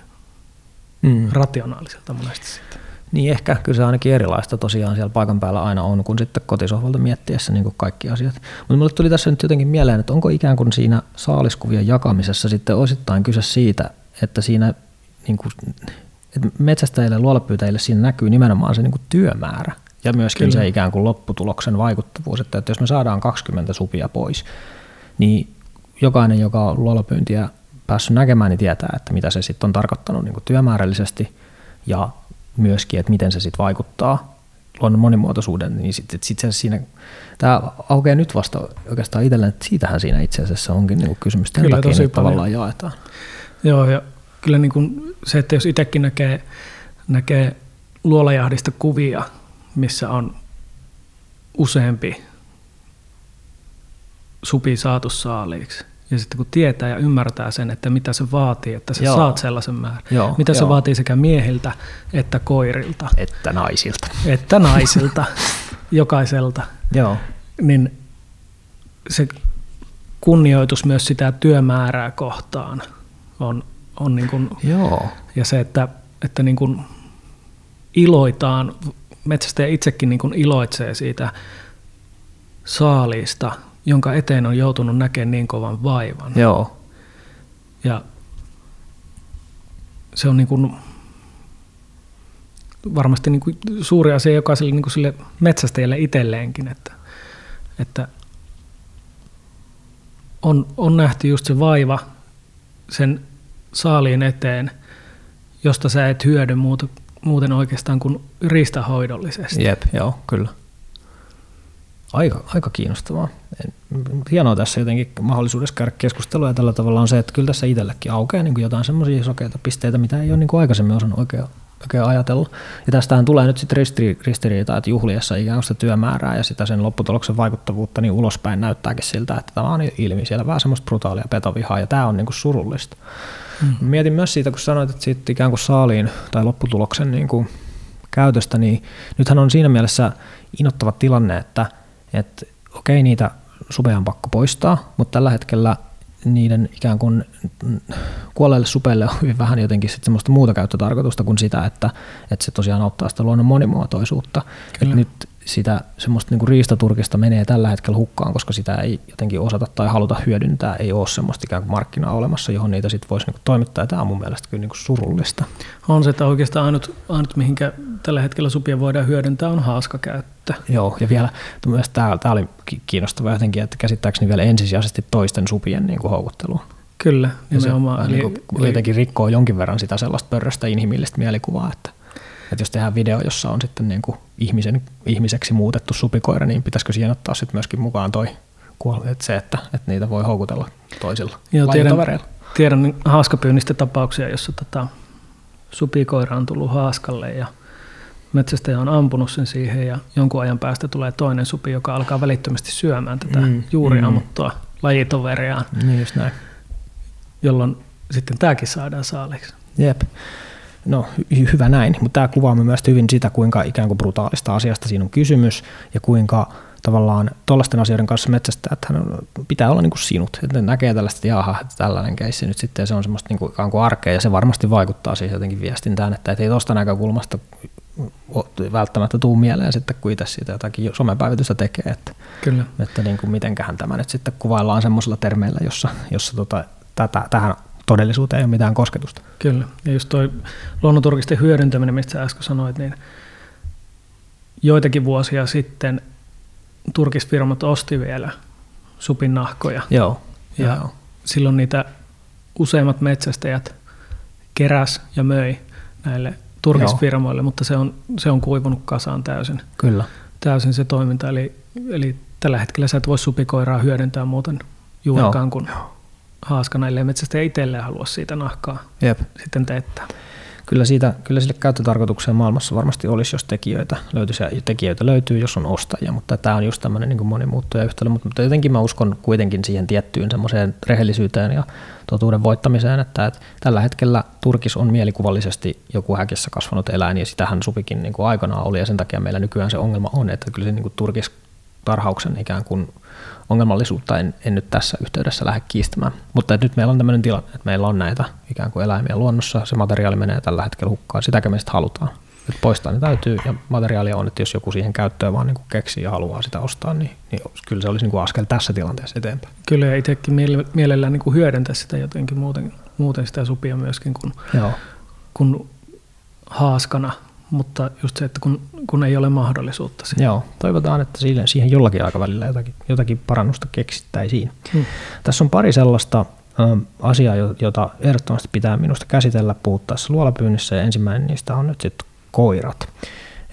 mm. rationaaliselta monesti sitten. Niin ehkä, kyllä se ainakin erilaista tosiaan siellä paikan päällä aina on, kun sitten kotisohvalta miettiessä niin kuin kaikki asiat. Mutta mulle tuli tässä nyt jotenkin mieleen, että onko ikään kuin siinä saaliskuvien jakamisessa sitten osittain kyse siitä, että siinä niin kuin, että metsästäjille ja luolapyytäjille siinä näkyy nimenomaan se niin kuin työmäärä ja myöskin Kyllä. se ikään kuin lopputuloksen vaikuttavuus, että, että jos me saadaan 20 supia pois, niin jokainen, joka on luolapyyntiä päässyt näkemään, niin tietää, että mitä se sitten on tarkoittanut niin kuin työmäärällisesti ja myöskin, että miten se sitten vaikuttaa luonnon monimuotoisuuden, niin sitten sit se siinä, tämä aukeaa nyt vasta oikeastaan itselleen, että siitähän siinä itse asiassa onkin niin kysymys, kyllä, takia tosi tavallaan jaetaan. Joo, ja kyllä niin kuin se, että jos itsekin näkee, näkee luolajahdista kuvia, missä on useampi supi saatu saaliiksi, ja sitten kun tietää ja ymmärtää sen, että mitä se vaatii, että sä Joo. saat sellaisen määrän. Joo, mitä jo. se vaatii sekä miehiltä että koirilta. Että naisilta. Että naisilta, jokaiselta. Joo. Niin se kunnioitus myös sitä työmäärää kohtaan on, on niin kuin, Joo. ja se, että, että niin kuin iloitaan, metsästäjä itsekin niin kuin iloitsee siitä saaliista – jonka eteen on joutunut näkemään niin kovan vaivan. Joo. Ja se on niin kuin varmasti niin kuin suuri asia jokaiselle niin kuin sille metsästäjälle itselleenkin, että, että on, on nähty just se vaiva sen saaliin eteen, josta sä et hyödy muuta, muuten oikeastaan kuin riistahoidollisesti. Jep, joo, kyllä. Aika, aika kiinnostavaa. Hienoa tässä jotenkin mahdollisuudessa käydä keskustelua ja tällä tavalla on se, että kyllä tässä itsellekin aukeaa niin kuin jotain semmoisia sokeita pisteitä, mitä ei ole niin kuin aikaisemmin osannut oikein, oikein ajatella. Ja tästähän tulee nyt sitten ristiri, ristiriita, että juhliessa ikään kuin sitä työmäärää ja sitä sen lopputuloksen vaikuttavuutta niin ulospäin näyttääkin siltä, että tämä on ilmi siellä vähän semmoista brutaalia petovihaa ja tämä on niin kuin surullista. Hmm. Mietin myös siitä, kun sanoit, että siitä ikään kuin saaliin tai lopputuloksen niin kuin käytöstä, niin nythän on siinä mielessä inottava tilanne, että – että okei, niitä supeja on pakko poistaa, mutta tällä hetkellä niiden ikään kuin kuolleille supeille on hyvin vähän jotenkin sit semmoista muuta käyttötarkoitusta kuin sitä, että, että se tosiaan auttaa sitä luonnon monimuotoisuutta. Nyt sitä semmoista niin riistaturkista menee tällä hetkellä hukkaan, koska sitä ei jotenkin osata tai haluta hyödyntää, ei ole semmoista ikään kuin markkinaa olemassa, johon niitä sitten voisi niin toimittaa, ja tämä on mun mielestä kyllä niin surullista. On se, että oikeastaan ainut, ainut mihinkä tällä hetkellä supia voidaan hyödyntää, on haaskakäyttö. Joo, ja vielä tämä, tämä oli kiinnostava jotenkin, että käsittääkseni vielä ensisijaisesti toisten supien niin kuin houkuttelu. Kyllä, nimenomaan. Se, eli, niin kuin, eli, jotenkin rikkoo jonkin verran sitä sellaista pörröstä inhimillistä mielikuvaa, että että jos tehdään video, jossa on sitten niin kuin ihmisen, ihmiseksi muutettu supikoira, niin pitäisikö siihen ottaa sitten myöskin mukaan toi että se, että, että niitä voi houkutella toisilla Joo, tiedän, tiedän haaskapyynnistä tapauksia, jossa tota, supikoira on tullut haaskalle ja metsästäjä on ampunut sen siihen ja jonkun ajan päästä tulee toinen supi, joka alkaa välittömästi syömään tätä mm, juuri mm. ammuttua lajitoveriaan, Niin just näin. jolloin sitten tämäkin saadaan saaliksi. Jep. No hy- hyvä näin, mutta tämä kuvaa myös hyvin sitä, kuinka ikään kuin brutaalista asiasta siinä on kysymys ja kuinka tavallaan tuollaisten asioiden kanssa metsästäjät pitää olla niin kuin sinut. Että ne näkee tällaista, että jaha, että tällainen keissi nyt sitten se on semmoista niin kuin ikään kuin arkea ja se varmasti vaikuttaa siihen jotenkin viestintään, että ei tuosta näkökulmasta välttämättä tuu mieleen sitten, kun itse siitä jotakin somepäivitystä tekee, että, Kyllä. että niin kuin mitenköhän tämä nyt sitten kuvaillaan semmoisella termeillä, jossa, jossa tota, tätä, tähän todellisuuteen ei ole mitään kosketusta. Kyllä. Ja just toi luonnonturkisten hyödyntäminen, mistä sä äsken sanoit, niin joitakin vuosia sitten turkisfirmat osti vielä supin nahkoja. Joo. Ja joo. silloin niitä useimmat metsästäjät keräs ja möi näille turkisfirmoille, mutta se on, se on kuivunut kasaan täysin, Kyllä. täysin se toiminta. Eli, eli tällä hetkellä sä et voi supikoiraa hyödyntää muuten juurikaan kuin haaskana, ellei metsästäjä itselleen halua siitä nahkaa Jep. sitten teettää. Kyllä, siitä, kyllä sille käyttötarkoitukseen maailmassa varmasti olisi, jos tekijöitä löytyisi, ja tekijöitä löytyy, jos on ostajia, mutta tämä on just tämmöinen niin monimuuttuja yhtälö, mutta, mutta jotenkin mä uskon kuitenkin siihen tiettyyn semmoiseen rehellisyyteen ja totuuden voittamiseen, että, että tällä hetkellä turkis on mielikuvallisesti joku häkissä kasvanut eläin, ja sitähän supikin niin kuin aikanaan oli, ja sen takia meillä nykyään se ongelma on, että kyllä se niin kuin turkistarhauksen ikään kuin ongelmallisuutta en, en nyt tässä yhteydessä lähde kiistämään. Mutta nyt meillä on tämmöinen tilanne, että meillä on näitä ikään kuin eläimiä luonnossa, se materiaali menee tällä hetkellä hukkaan, sitäkö me sitten halutaan. Että poistaa ne täytyy, ja materiaalia on, että jos joku siihen käyttöön vaan niin keksii ja haluaa sitä ostaa, niin, niin kyllä se olisi niin kuin askel tässä tilanteessa eteenpäin. Kyllä ja itsekin mielellään niin hyödyntää sitä jotenkin muuten, muuten sitä supia myöskin kuin, Joo. kuin haaskana, mutta just se, että kun, kun ei ole mahdollisuutta siihen. Joo, toivotaan, että siihen, siihen jollakin aikavälillä jotakin, jotakin parannusta keksittäisiin. Hmm. Tässä on pari sellaista ö, asiaa, jo- jota ehdottomasti pitää minusta käsitellä puhuttaessa luolapyynnissä, ja ensimmäinen niistä on nyt sitten koirat.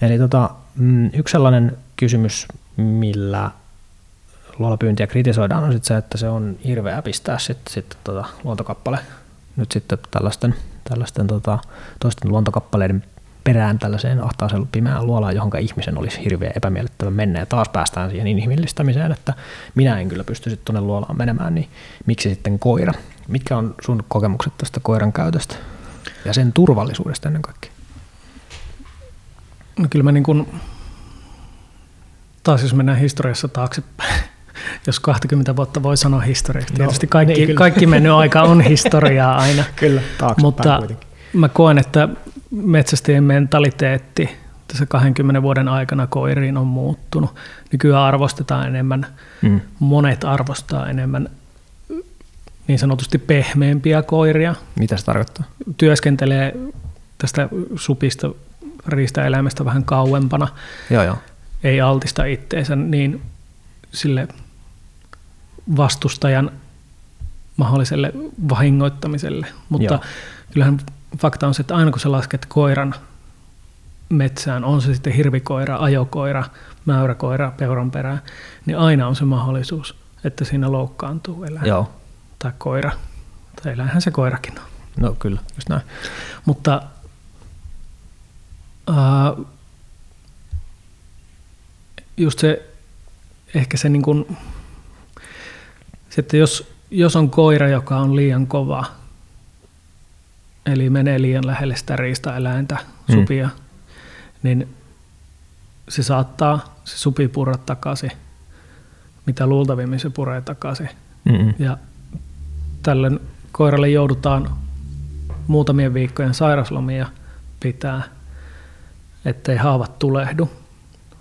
Eli tota, mm, yksi sellainen kysymys, millä luolapyyntiä kritisoidaan, on sitten se, että se on hirveä pistää sitten sit, tota, luontokappale nyt sitten tällaisten, tällaisten tota, toisten luontokappaleiden perään tällaiseen ahtaaseen pimeään luolaan, johon ihmisen olisi hirveän epämiellyttävä mennä. Ja taas päästään siihen inhimillistämiseen, että minä en kyllä pysty sitten tuonne luolaan menemään, niin miksi sitten koira? Mitkä on sun kokemukset tästä koiran käytöstä ja sen turvallisuudesta ennen kaikkea? No kyllä mä niin kuin, taas jos mennään historiassa taaksepäin, jos 20 vuotta voi sanoa historiaksi, tietysti niin kaikki, kyllä. kaikki mennyt aika on historiaa aina. Kyllä, Mutta mä koen, että metsästäjien mentaliteetti tässä 20 vuoden aikana koiriin on muuttunut. Nykyään arvostetaan enemmän, Mm. monet arvostaa enemmän niin sanotusti pehmeämpiä koiria. Mitä se tarkoittaa? Työskentelee tästä supista riistaeläimestä vähän kauempana, Joo, joo. ei altista itteensä niin sille vastustajan mahdolliselle vahingoittamiselle. Mutta Joo. kyllähän fakta on se, että aina kun sä lasket koiran metsään, on se sitten hirvikoira, ajokoira, mäyräkoira, peuranperä, niin aina on se mahdollisuus, että siinä loukkaantuu eläin Joo. tai koira. Tai eläinhän se koirakin on. No kyllä, just näin. Mutta uh, just se, ehkä se niin kuin, se, että jos, jos on koira, joka on liian kova, eli menee liian lähelle sitä riistaeläintä, Mm. supia, mm. niin se saattaa se supi purra takaisin, mitä luultavimmin se puree takaisin. Mm-mm. Ja tällöin koiralle joudutaan muutamien viikkojen sairaslomia pitää, ettei haavat tulehdu.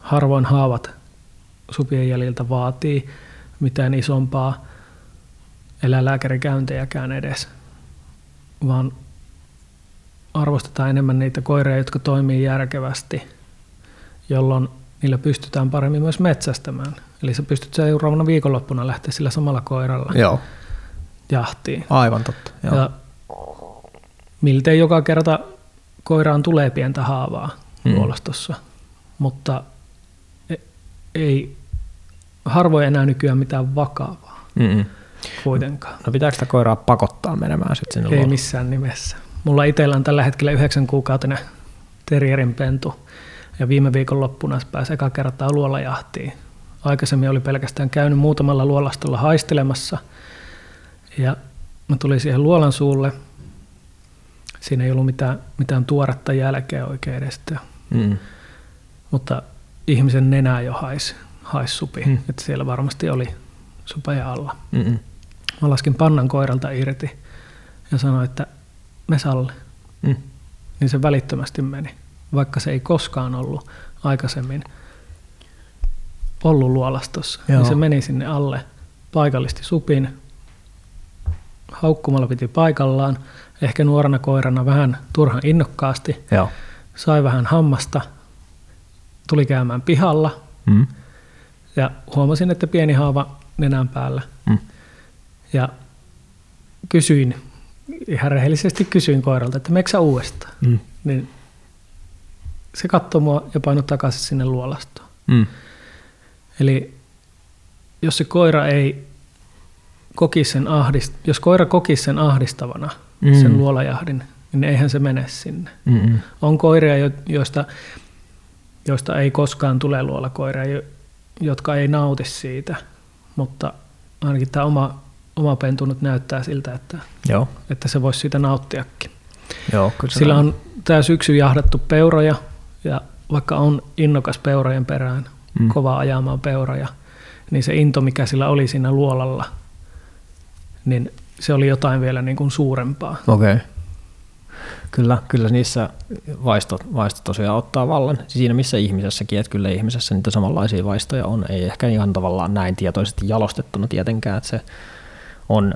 Harvoin haavat supien jäljiltä vaatii mitään isompaa eläinlääkärikäyntejäkään edes, vaan arvostetaan enemmän niitä koiria, jotka toimii järkevästi, jolloin niillä pystytään paremmin myös metsästämään. Eli sä pystyt seuraavana viikonloppuna lähteä sillä samalla koiralla Joo, jahtiin. aivan totta. Joo. Ja miltei joka kerta koiraan tulee pientä haavaa Mm. mm. luolastossa, mutta e- ei harvoin enää nykyään mitään vakavaa Mm-mm. kuitenkaan. No pitääkö sitä koiraa pakottaa menemään sitten sinne Ei luolalle? missään nimessä. Mulla itsellä on tällä hetkellä yhdeksän kuukautinen terrierin pentu ja viime viikon loppuna se pääsi eka kertaa luolajahtiin aikaisemmin oli pelkästään käynyt muutamalla luolastolla haistelemassa. Ja mä tulin siihen luolan suulle. Siinä ei ollut mitään, mitään tuoretta jälkeä oikein edes. Mm. Mutta ihmisen nenä jo haisi hais supi. Mm. Että siellä varmasti oli supeja alla. Mm-mm. Mä laskin pannan koiralta irti ja sanoin, että me Salle. Mm. Niin se välittömästi meni, vaikka se ei koskaan ollut aikaisemmin ollut luolastossa. Niin se meni sinne alle paikallisti supin, haukkumalla piti paikallaan, ehkä nuorena koirana vähän turhan innokkaasti, Joo. sai vähän hammasta, tuli käymään pihalla mm. ja huomasin, että pieni haava nenän päällä. Mm. Ja kysyin, ihan rehellisesti kysyin koiralta, että meksä uudestaan? Mm. Niin se katsoi mua ja painoi takaisin sinne luolastoon. Mm. Eli jos se koira ei koki sen ahdist, jos koira koki sen ahdistavana, mm. sen luolajahdin, niin eihän se mene sinne. Mm-mm. On koiria, joista, joista ei koskaan tule luolakoiria, jotka ei nauti siitä, mutta ainakin tämä oma, oma pentu nyt näyttää siltä, että, Joo. että se voisi siitä nauttiakin. Joo, Sillä on tämä syksy jahdattu peuroja, ja vaikka on innokas peurojen perään, mm. kova ajamaan peuroja, niin se into, mikä sillä oli siinä luolalla, niin se oli jotain vielä niin kuin suurempaa. Okei. Okay. Kyllä, kyllä niissä vaistot, vaistot tosiaan ottaa vallan. Siinä missä ihmisessäkin, että kyllä ihmisessä niitä samanlaisia vaistoja on. Ei ehkä ihan tavallaan näin tietoisesti jalostettuna tietenkään, että se on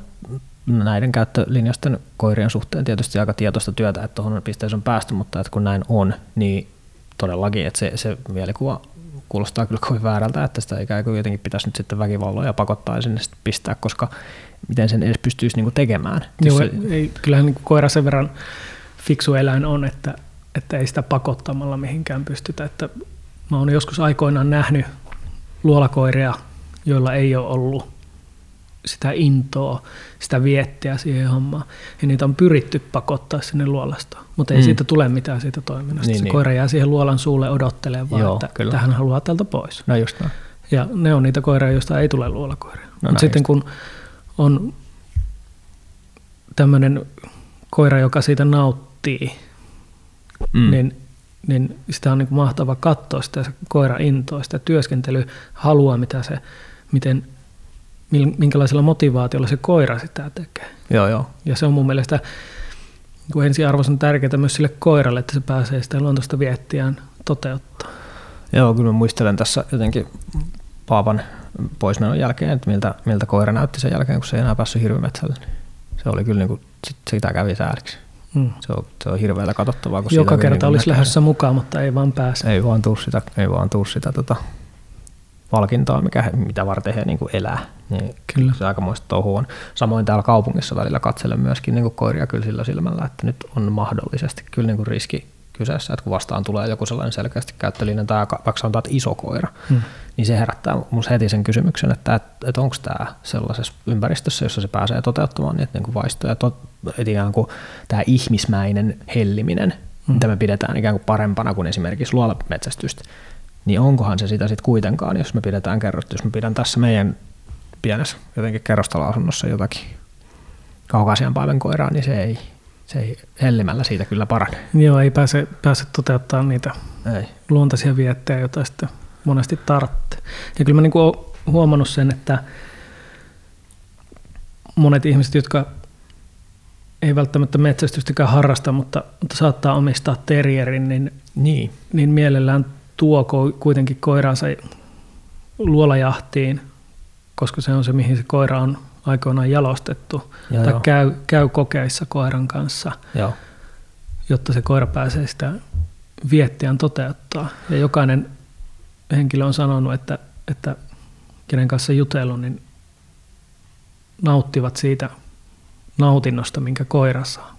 näiden käyttölinjasten koirien suhteen tietysti aika tietoista työtä, että tuohon pisteeseen on päästy, mutta että kun näin on, niin todellakin, että se, se mielikuva kuulostaa kyllä kovin väärältä, että sitä ikään kuin jotenkin pitäisi nyt sitten väkivalloja pakottaa ja sinne sitten pistää, koska miten sen edes pystyisi niin kuin tekemään. Joo, se... ei, kyllähän niin koira sen verran fiksu eläin on, että, että ei sitä pakottamalla mihinkään pystytä. Että mä oon joskus aikoinaan nähnyt luolakoiria, joilla ei ole ollut sitä intoa, sitä viettiä siihen hommaan. Ja niitä on pyritty pakottaa sinne luolastoon, mutta ei mm. siitä tule mitään siitä toiminnasta. Niin, se niin. koira jää siihen luolan suulle odottelemaan, vaan Joo, että kyllä. tähän haluaa tältä pois. No just näin. Ja ne on niitä koiria, joista ei tule luolakoiria. No mutta sitten kun on tämmöinen koira, joka siitä nauttii, mm. niin, niin sitä on niin mahtava katsoa sitä koira intoa, sitä työskentelyhalua, mitä se, miten minkälaisella motivaatiolla se koira sitä tekee. Joo, joo. Ja se on mun mielestä kun ensiarvoisen tärkeää myös sille koiralle, että se pääsee sitä luontoista viettiään toteuttaa. Joo, kyllä mä muistelen tässä jotenkin Paapan poismenon jälkeen, että miltä, miltä koira näytti sen jälkeen, kun se ei enää päässyt hirvimetsälle. Se oli kyllä, niin kuin, sit, sitä kävi sääliksi. Hmm. Se, on, se on hirveätä katsottavaa. Kun Joka kerta niin olisi lähdössä mukaan, mutta ei vaan pääse. Ei vaan tuu sitä, ei vaan tuu sitä tota, valkintaa, mikä, mitä varten he niin kuin elää. Niin kyllä. Se aikamoista touhu on. Samoin täällä kaupungissa välillä katselen myöskin niin kuin koiria kyllä sillä silmällä, että nyt on mahdollisesti kyllä niin kuin riski kyseessä, että kun vastaan tulee joku sellainen selkeästi käyttölinjan tai vaikka sanotaan, että iso koira, hmm. niin se herättää minusta heti sen kysymyksen, että, että, että onko tämä sellaisessa ympäristössä, jossa se pääsee toteuttamaan niitä niin kuin vaistoja, tot, että ikään kuin tämä ihmismäinen helliminen, hmm. mitä me pidetään ikään kuin parempana kuin esimerkiksi luolametsästystä, niin onkohan se sitä sitten kuitenkaan, jos me pidetään kerrottu, jos me pidän tässä meidän pienessä jotenkin kerrostaloasunnossa jotakin kaukaisian päivän koiraa, niin se ei, se ei hellimällä siitä kyllä parane. Joo, ei pääse, pääse toteuttamaan niitä ei. luontaisia viettejä, joita sitten monesti tarvitsee. Ja kyllä mä niin olen huomannut sen, että monet ihmiset, jotka ei välttämättä metsästystäkään harrasta, mutta, mutta saattaa omistaa terrierin, niin, niin. niin mielellään tuo kuitenkin koiransa luolajahtiin, koska se on se, mihin se koira on aikoinaan jalostettu, joo, tai joo. Käy, käy kokeissa koiran kanssa, joo. jotta se koira pääsee sitä viettiään toteuttaa. Ja jokainen henkilö on sanonut, että, että kenen kanssa jutellut, niin nauttivat siitä nautinnosta, minkä koira saa.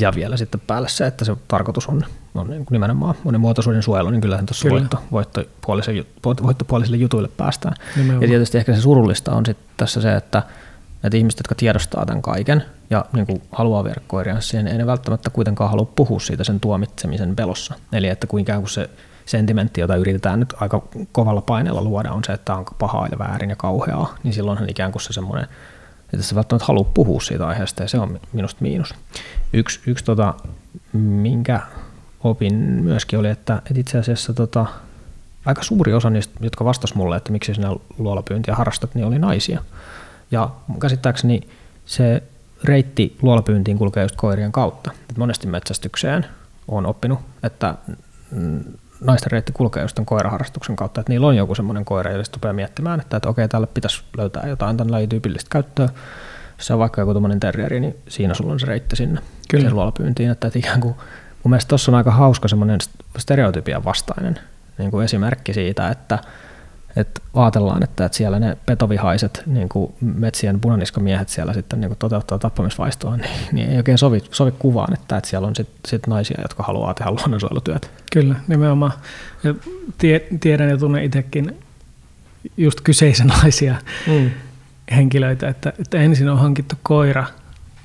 Ja vielä sitten päälle se, että se tarkoitus on, on niin kuin nimenomaan monimuotoisuuden suojelu, niin kyllähän tuossa Kyllä. voitto, voittopuolisille jutuille päästään. Nimenomaan. Ja tietysti ehkä se surullista on sitten tässä se, että että ihmiset, jotka tiedostaa tämän kaiken ja niin kuin haluaa siihen, ei ne välttämättä kuitenkaan halua puhua siitä sen tuomitsemisen pelossa. Eli että kuinka kuin se sentimentti, jota yritetään nyt aika kovalla paineella luoda, on se, että on pahaa ja väärin ja kauheaa, niin silloinhan ikään kuin se semmoinen, että sä välttämättä halua puhua siitä aiheesta, ja se on minusta miinus. Yksi, yksi tota, minkä opin myöskin oli, että, että itse asiassa tota, aika suuri osa niistä, jotka vastasivat mulle, että miksi sinä luolapyyntiä harrastat, niin oli naisia. Ja käsittääkseni se reitti luolapyyntiin kulkee just koirien kautta. Et monesti metsästykseen on oppinut, että naisten reitti kulkee just koiraharrastuksen kautta, että niillä on joku semmoinen koira, jolle rupeaa miettimään, että, että okei, tälle pitäisi löytää jotain tämän lajin tyypillistä käyttöä. Jos se on vaikka joku tuommoinen terrieri, niin siinä sulla on se reitti sinne Kyllä. luolapyyntiin, että, että ikään kuin mun mielestä tuossa on aika hauska semmoinen stereotypian vastainen niin kuin esimerkki siitä, että, että ajatellaan, että, että siellä ne petovihaiset niin kuin metsien punaniskamiehet siellä sitten niin kuin toteuttaa tappamisvaistoa, niin, niin ei oikein sovi, sovi kuvaan, että, että siellä on sitten sit naisia, jotka haluaa tehdä luonnonsuojelutyötä. Kyllä, nimenomaan. Ja tie, tiedän ja tunnen itsekin just kyseisenlaisia mm. henkilöitä, että, että ensin on hankittu koira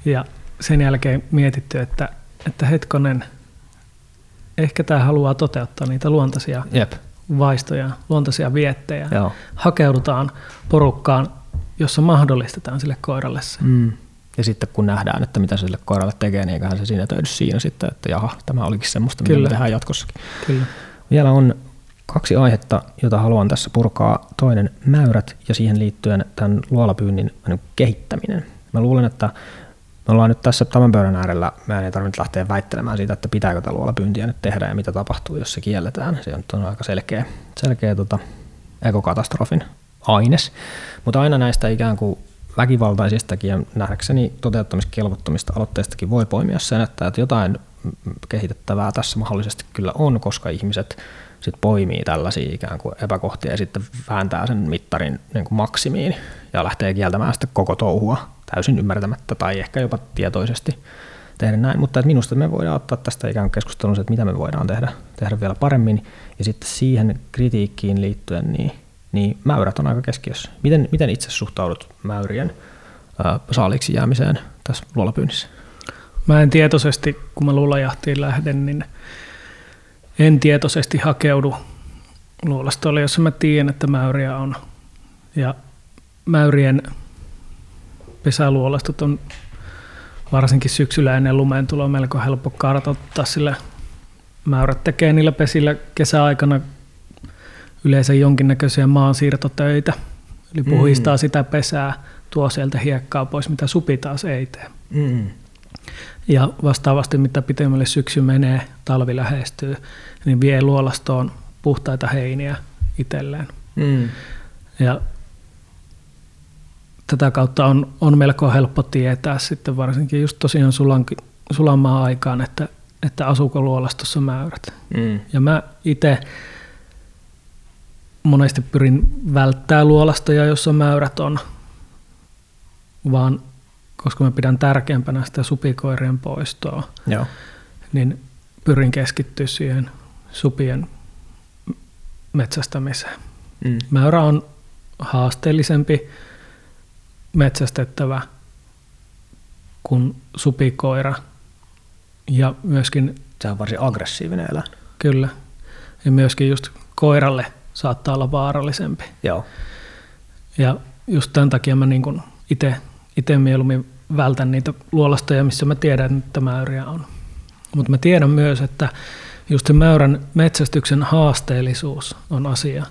ja sen jälkeen mietitty, että, että hetkonen – ehkä tämä haluaa toteuttaa niitä luontaisia Jep. Vaistoja, luontaisia viettejä. Joo. Hakeudutaan porukkaan, jossa mahdollistetaan sille koiralle se. Mm. Ja sitten kun nähdään, että mitä se sille koiralle tekee, niin eiköhän se siinä täydy siinä sitten, että jaha, tämä olikin semmoista, mitä Kyllä. me tehdään jatkossakin. Kyllä. Vielä on kaksi aihetta, jota haluan tässä purkaa. Toinen mäyrät ja siihen liittyen tämän luolapyynnin kehittäminen. Mä luulen, että me ollaan nyt tässä tämän pöydän äärellä, meidän ei tarvitse lähteä väittelemään siitä, että pitääkö tällä luolapyyntiä nyt tehdä ja mitä tapahtuu, jos se kielletään. Se on aika selkeä, selkeä tota, ekokatastrofin aines. Mutta aina näistä ikään kuin väkivaltaisistakin ja nähdäkseni toteuttamiskelvottomista aloitteistakin voi poimia sen, että jotain kehitettävää tässä mahdollisesti kyllä on, koska ihmiset sit poimii tällaisia ikään kuin epäkohtia ja sitten vääntää sen mittarin niin kuin maksimiin ja lähtee kieltämään sitten koko touhua täysin ymmärtämättä tai ehkä jopa tietoisesti tehdä näin, mutta että minusta me voidaan ottaa tästä ikään kuin keskustelun, että mitä me voidaan tehdä, tehdä vielä paremmin ja sitten siihen kritiikkiin liittyen, niin, niin mäyrät on aika keskiössä. Miten, miten itse suhtaudut mäyrien ää, saaliksi jäämiseen tässä luolapyynnissä? Mä en tietoisesti, kun mä luolajahtiin lähden, niin en tietoisesti hakeudu luolastolle, jossa mä tiedän, että mäyriä on. Ja mäyrien pesäluolastot on varsinkin syksyllä ennen lumeen tuloa melko helppo kartoittaa, sillä mäyrät tekee niillä pesillä kesäaikana yleensä jonkinnäköisiä maansiirtotöitä. Eli puhistaa mm. sitä pesää, tuo sieltä hiekkaa pois, mitä supi taas ei tee. Mm. Ja vastaavasti, mitä pitemmälle syksy menee, talvi lähestyy, niin vie luolastoon puhtaita heiniä itselleen. Mm. Ja tätä kautta on, on melko helppo tietää sitten varsinkin just tosiaan sulan, sulamaa aikaan, että, että asuuko luolastossa mäyrät. Mm. Ja mä itse monesti pyrin välttää luolastoja, jossa mäyrät on, vaan koska mä pidän tärkeämpänä sitä supikoirien poistoa, Joo. niin pyrin keskittyä siihen supien metsästämiseen. Mm. Mäyrä on haasteellisempi metsästettävä kuin supikoira. Ja myöskin... Se on varsin aggressiivinen eläin. Kyllä. Ja myöskin just koiralle saattaa olla vaarallisempi. Joo. Ja just tämän takia mä niin itse mieluummin vältän niitä luolastoja, missä mä tiedän, että mäyriä on. Mutta mä tiedän myös, että just se mäyrän metsästyksen haasteellisuus on asia,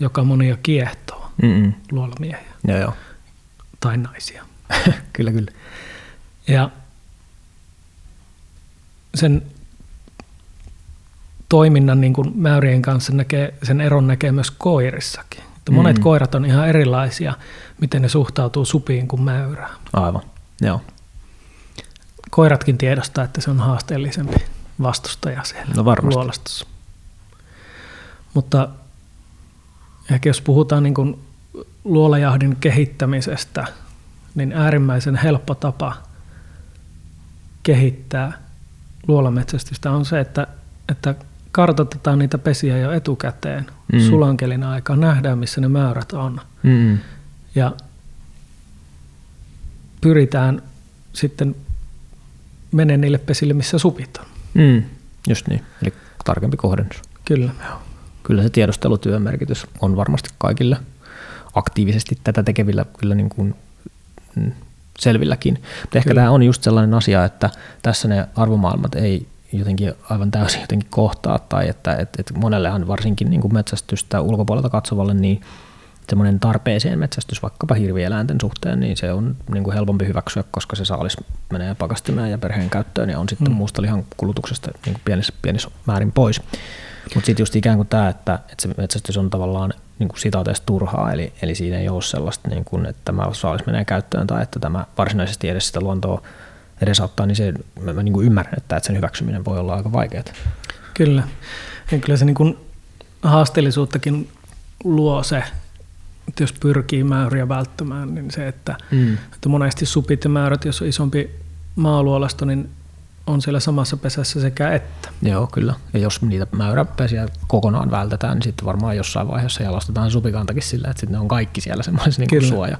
joka monia kiehtoo Mm-mm. luolamiehiä. Joo, joo tai naisia. kyllä, kyllä. Ja sen toiminnan niin kuin mäyrien kanssa näkee, sen eron näkee myös koirissakin. Että monet mm. koirat on ihan erilaisia, miten ne suhtautuu supiin kuin mäyrään. Aivan, joo. Koiratkin tiedostaa, että se on haasteellisempi vastustaja siellä no luolastossa. Mutta ehkä jos puhutaan niin kuin luolajahdin kehittämisestä, niin äärimmäisen helppo tapa kehittää luolametsästystä on se, että, että kartoitetaan niitä pesiä jo etukäteen mm. sulankelin aikaa, nähdään missä ne määrät on. Mm. Ja pyritään sitten menemään niille pesille, missä supit on. Mm. Just niin, eli tarkempi kohdennus. Kyllä. Kyllä se tiedustelutyön merkitys on varmasti kaikille aktiivisesti tätä tekevillä kyllä niin kuin mm, selvilläkin. Mutta ehkä kyllä. tämä on just sellainen asia, että tässä ne arvomaailmat ei jotenkin aivan täysin jotenkin kohtaa, tai että et, et monellehan varsinkin niin kuin metsästystä ulkopuolelta katsovalle, niin semmoinen tarpeeseen metsästys vaikkapa hirvieläinten suhteen, niin se on niin kuin helpompi hyväksyä, koska se saalis menee pakastimeen ja perheen käyttöön ja on sitten mm. muusta lihan kulutuksesta niin kuin pienissä, pienissä määrin pois. Mutta sitten just ikään kuin tämä, että, että se metsästys on tavallaan niin kuin sitaateessa turhaa, eli, eli siinä ei ole sellaista, niin kuin, että tämä saalis menee käyttöön tai että tämä varsinaisesti edes sitä luontoa edesauttaa, niin se, mä, mä niin kuin ymmärrän, että, että sen hyväksyminen voi olla aika vaikeaa. Kyllä. Ja kyllä se niin kuin haasteellisuuttakin luo se, että jos pyrkii määriä välttämään, niin se, että, mm. että monesti supit ja määrät, jos on isompi maaluolasto, niin on siellä samassa pesässä sekä että. Joo, kyllä. Ja jos niitä mäyräpesiä kokonaan vältetään, niin sitten varmaan jossain vaiheessa jalostetaan supikantakin sillä, että sitten ne on kaikki siellä semmoisen niin suoja,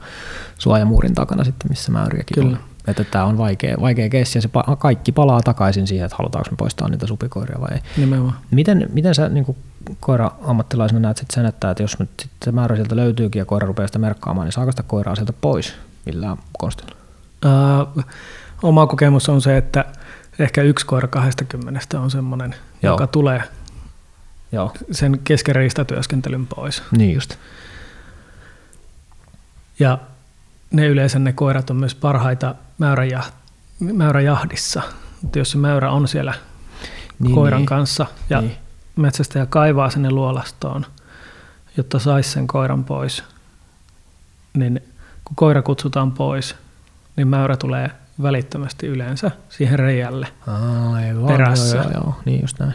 suojamuurin takana sitten, missä mäyriäkin kyllä. on. Että tämä on vaikea, vaikea keissi ja se pa- kaikki palaa takaisin siihen, että halutaanko me poistaa niitä supikoiria vai ei. Nimenomaan. Miten, miten sä niin koira-ammattilaisena näet sit sen, että, että jos nyt sit se määrä sieltä löytyykin ja koira rupeaa sitä merkkaamaan, niin saako sitä koiraa sieltä pois millään konstilla? Uh, oma kokemus on se, että ehkä yksi koira 20 on semmoinen, Joo. joka tulee Joo. sen kesken riistatyöskentelyn pois. Niin just. Ja ne yleensä ne koirat on myös parhaita mäyräjah, mäyräjahdissa. Mutta jos se mäyrä on siellä niin, koiran niin. kanssa ja niin. metsästäjä kaivaa sinne luolastoon, jotta saisi sen koiran pois, niin kun koira kutsutaan pois, niin mäyrä tulee välittömästi yleensä siihen reijälle Aivan, perässä. Joo, joo, joo, niin just näin.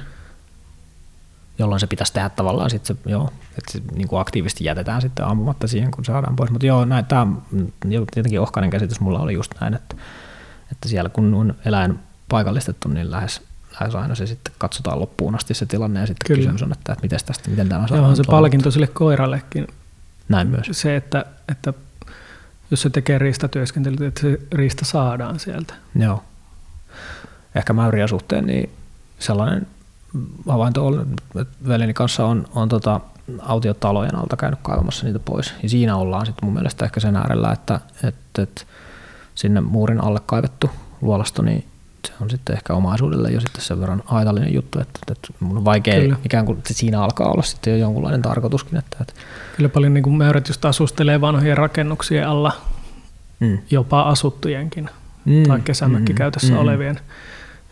Jolloin se pitäisi tehdä tavallaan sit se, joo, että se niin kuin aktiivisesti jätetään sitten ampumatta siihen, kun saadaan pois. Mutta joo, näin, tämä jotenkin ohkainen käsitys mulla oli just näin, että, että siellä kun on eläin paikallistettu, niin lähes, lähes aina se sitten katsotaan loppuun asti se tilanne ja sitten Kyllä. kysymys on, että, että miten, tästä, miten tämä saadaan. Joo, on se palkinto sille koirallekin. Näin myös. Se, että, että jos se tekee riistatyöskentelyä, että se riista saadaan sieltä. Joo. Ehkä mäyriä suhteen, niin sellainen havainto on, että veljeni kanssa on, on tota, autiotalojen alta käynyt kaivamassa niitä pois. Ja siinä ollaan sitten mun mielestä ehkä sen äärellä, että, että, että sinne muurin alle kaivettu luolasto, niin se on sitten ehkä omaisuudelle jo sitten sen verran haitallinen juttu, että, että mun on vaikea Kyllä. ikään kuin, että siinä alkaa olla sitten jo jonkunlainen tarkoituskin. Että, että Kyllä paljon niin kuin mäyrät just asustelee vanhojen rakennuksien alla, mm. jopa asuttujenkin mm. tai kesämökkikäytössä mm. mm. olevien,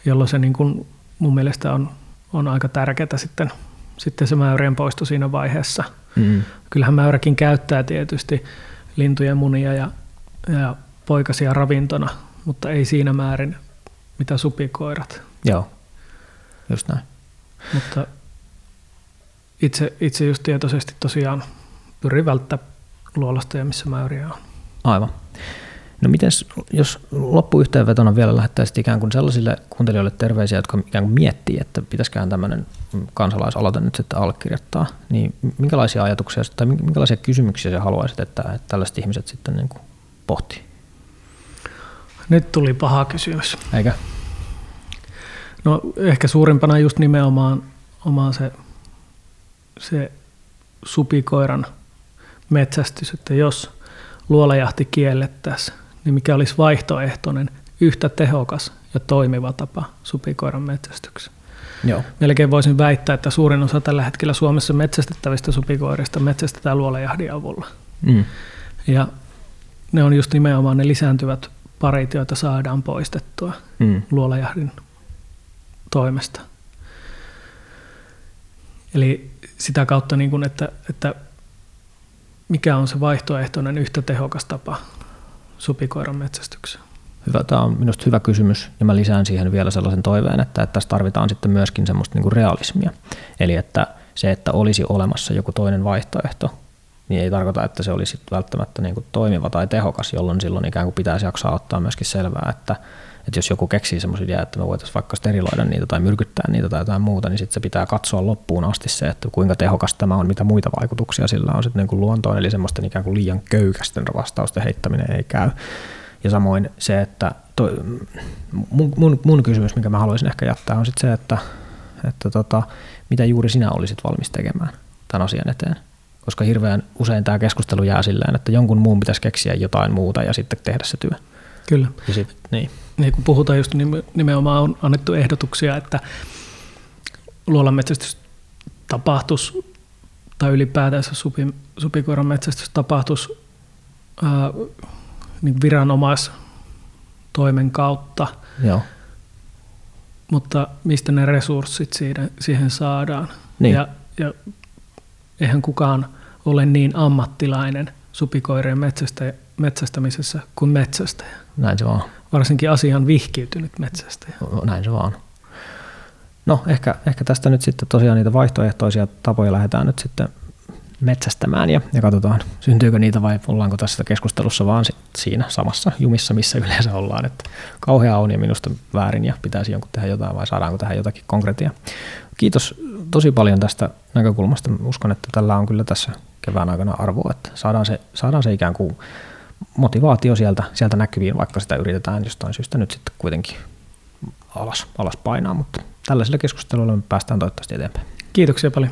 jolloin se niin kuin mun mielestä on, on aika tärkeää sitten, sitten se mäyrien poisto siinä vaiheessa. Mm. Kyllähän mäyräkin käyttää tietysti lintujen munia ja, ja poikasia ravintona, mutta ei siinä määrin mitä supikoirat. Joo, just näin. Mutta itse, itse just tietoisesti tosiaan pyrin välttämään luolastoja, missä mäyriä on. Aivan. No miten, jos loppuyhteenvetona vielä lähettäisit ikään kuin sellaisille kuuntelijoille terveisiä, jotka ikään kuin miettii, että pitäisikään tämmöinen kansalaisaloite nyt sitten allekirjoittaa, niin minkälaisia ajatuksia tai minkälaisia kysymyksiä sä haluaisit, että, että tällaiset ihmiset sitten niin kuin pohtii? Nyt tuli paha kysymys. Eikä? No ehkä suurimpana just nimenomaan omaa se, se supikoiran metsästys, että jos luolajahti kiellettäisiin, niin mikä olisi vaihtoehtoinen, yhtä tehokas ja toimiva tapa supikoiran metsästykseen. Joo. Melkein voisin väittää, että suurin osa tällä hetkellä Suomessa metsästettävistä supikoirista metsästetään luolajahdin avulla. Mm. Ja ne on just nimenomaan ne lisääntyvät parit, joita saadaan poistettua mm. luolajahdin toimesta. Eli sitä kautta, niin kuin, että, että mikä on se vaihtoehtoinen yhtä tehokas tapa supikoiran metsästykseen? Hyvä, tämä on minusta hyvä kysymys ja mä lisään siihen vielä sellaisen toiveen, että, että tässä tarvitaan sitten myöskin semmoista niin kuin realismia. Eli että se, että olisi olemassa joku toinen vaihtoehto, niin ei tarkoita, että se olisi välttämättä niin kuin toimiva tai tehokas, jolloin silloin ikään kuin pitäisi jaksaa ottaa myöskin selvää, että, että jos joku keksii semmoisia ideaa, että me voitaisiin vaikka steriloida niitä tai myrkyttää niitä tai jotain muuta, niin sitten se pitää katsoa loppuun asti se, että kuinka tehokas tämä on, mitä muita vaikutuksia sillä on sitten niin kuin luontoon, eli semmoisten ikään kuin liian köykästen vastausten heittäminen ei käy. Ja samoin se, että toi, mun, mun, mun kysymys, minkä mä haluaisin ehkä jättää, on sitten se, että, että tota, mitä juuri sinä olisit valmis tekemään tämän asian eteen. Koska hirveän usein tämä keskustelu jää silleen, että jonkun muun pitäisi keksiä jotain muuta ja sitten tehdä se työ. Kyllä. Ja sit, niin. Niin kun puhutaan just nimenomaan on annettu ehdotuksia, että luolan metsästys tapahtuisi tai ylipäätänsä supi, supikoiran metsästys tapahtuisi ää, niin viranomaistoimen kautta. Joo. Mutta mistä ne resurssit siitä, siihen saadaan? Niin. Ja, ja eihän kukaan ole niin ammattilainen supikoirien metsästä, metsästämisessä kuin metsästäjä. Näin se vaan. Varsinkin asian vihkiytynyt metsästäjä. Näin se vaan. No ehkä, ehkä tästä nyt sitten tosiaan niitä vaihtoehtoisia tapoja lähdetään nyt sitten metsästämään ja, ja katsotaan, syntyykö niitä vai ollaanko tässä keskustelussa vaan siinä samassa jumissa, missä yleensä ollaan. Että kauhea on ja minusta väärin ja pitäisi jonkun tehdä jotain vai saadaanko tähän jotakin konkreettia. Kiitos tosi paljon tästä näkökulmasta. Uskon, että tällä on kyllä tässä kevään aikana arvoa, että saadaan se, saadaan se ikään kuin motivaatio sieltä, sieltä näkyviin, vaikka sitä yritetään jostain syystä nyt sitten kuitenkin alas, alas painaa, mutta tällaisilla keskusteluilla me päästään toivottavasti eteenpäin. Kiitoksia paljon.